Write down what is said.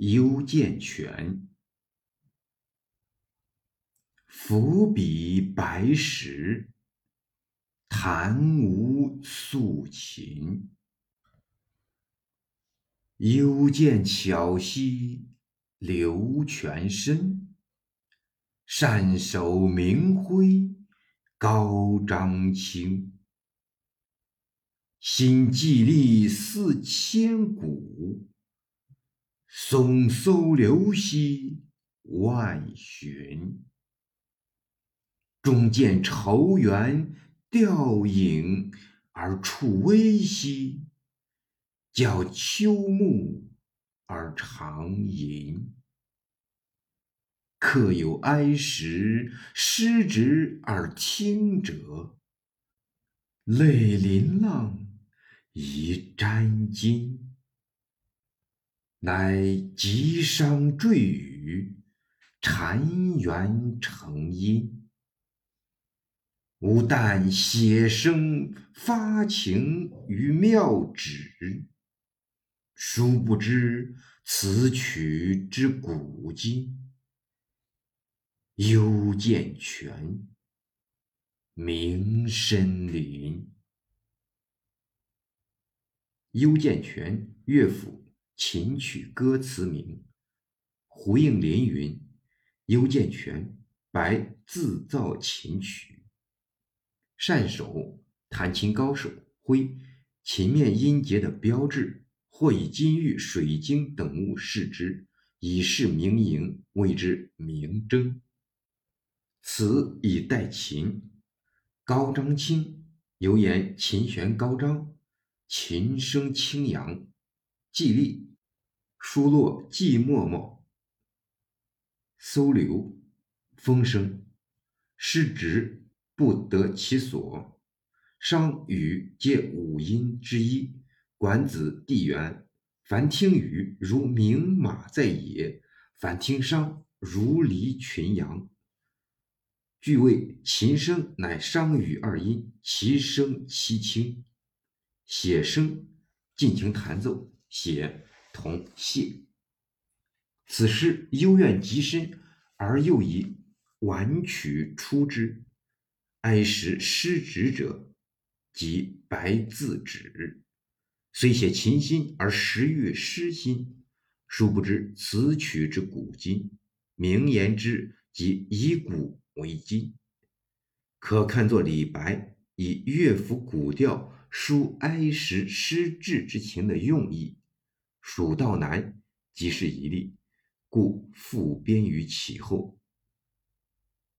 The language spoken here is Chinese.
幽见泉。伏笔白石，弹无素琴。幽见巧溪流泉深，善手明辉高张清。心悸力似千古，悚搜流兮万寻。中见愁缘吊影而处微兮，教秋暮而长吟。客有哀时失职而听者，泪淋浪以沾襟。乃急商坠语，禅缘成因。吾但写生发情于妙旨，殊不知此曲之古今。幽见泉，明深林。幽见泉乐府琴曲歌词名。胡应麟云：“幽见泉，白自造琴曲。”善手弹琴高手，徽琴面音节的标志，或以金玉、水晶等物饰之，以示名营，谓之明筝。此以代琴，高张清，犹言琴弦高张，琴声清扬。既立，疏落寂寞寞。搜流，风声。失职。不得其所，商与皆五音之一。管子弟元，凡听雨如鸣马在野，凡听商如离群羊。句谓琴声乃商羽二音，其声凄清。写声尽情弹奏，写同谢。此诗幽怨极深，而又以婉曲出之。哀时失职者，即白自止。虽写琴心，而实悦诗心。殊不知此曲之古今，名言之即以古为今。可看作李白以乐府古调抒哀时失志之情的用意。蜀道难即是一例，故复编于其后。